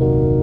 you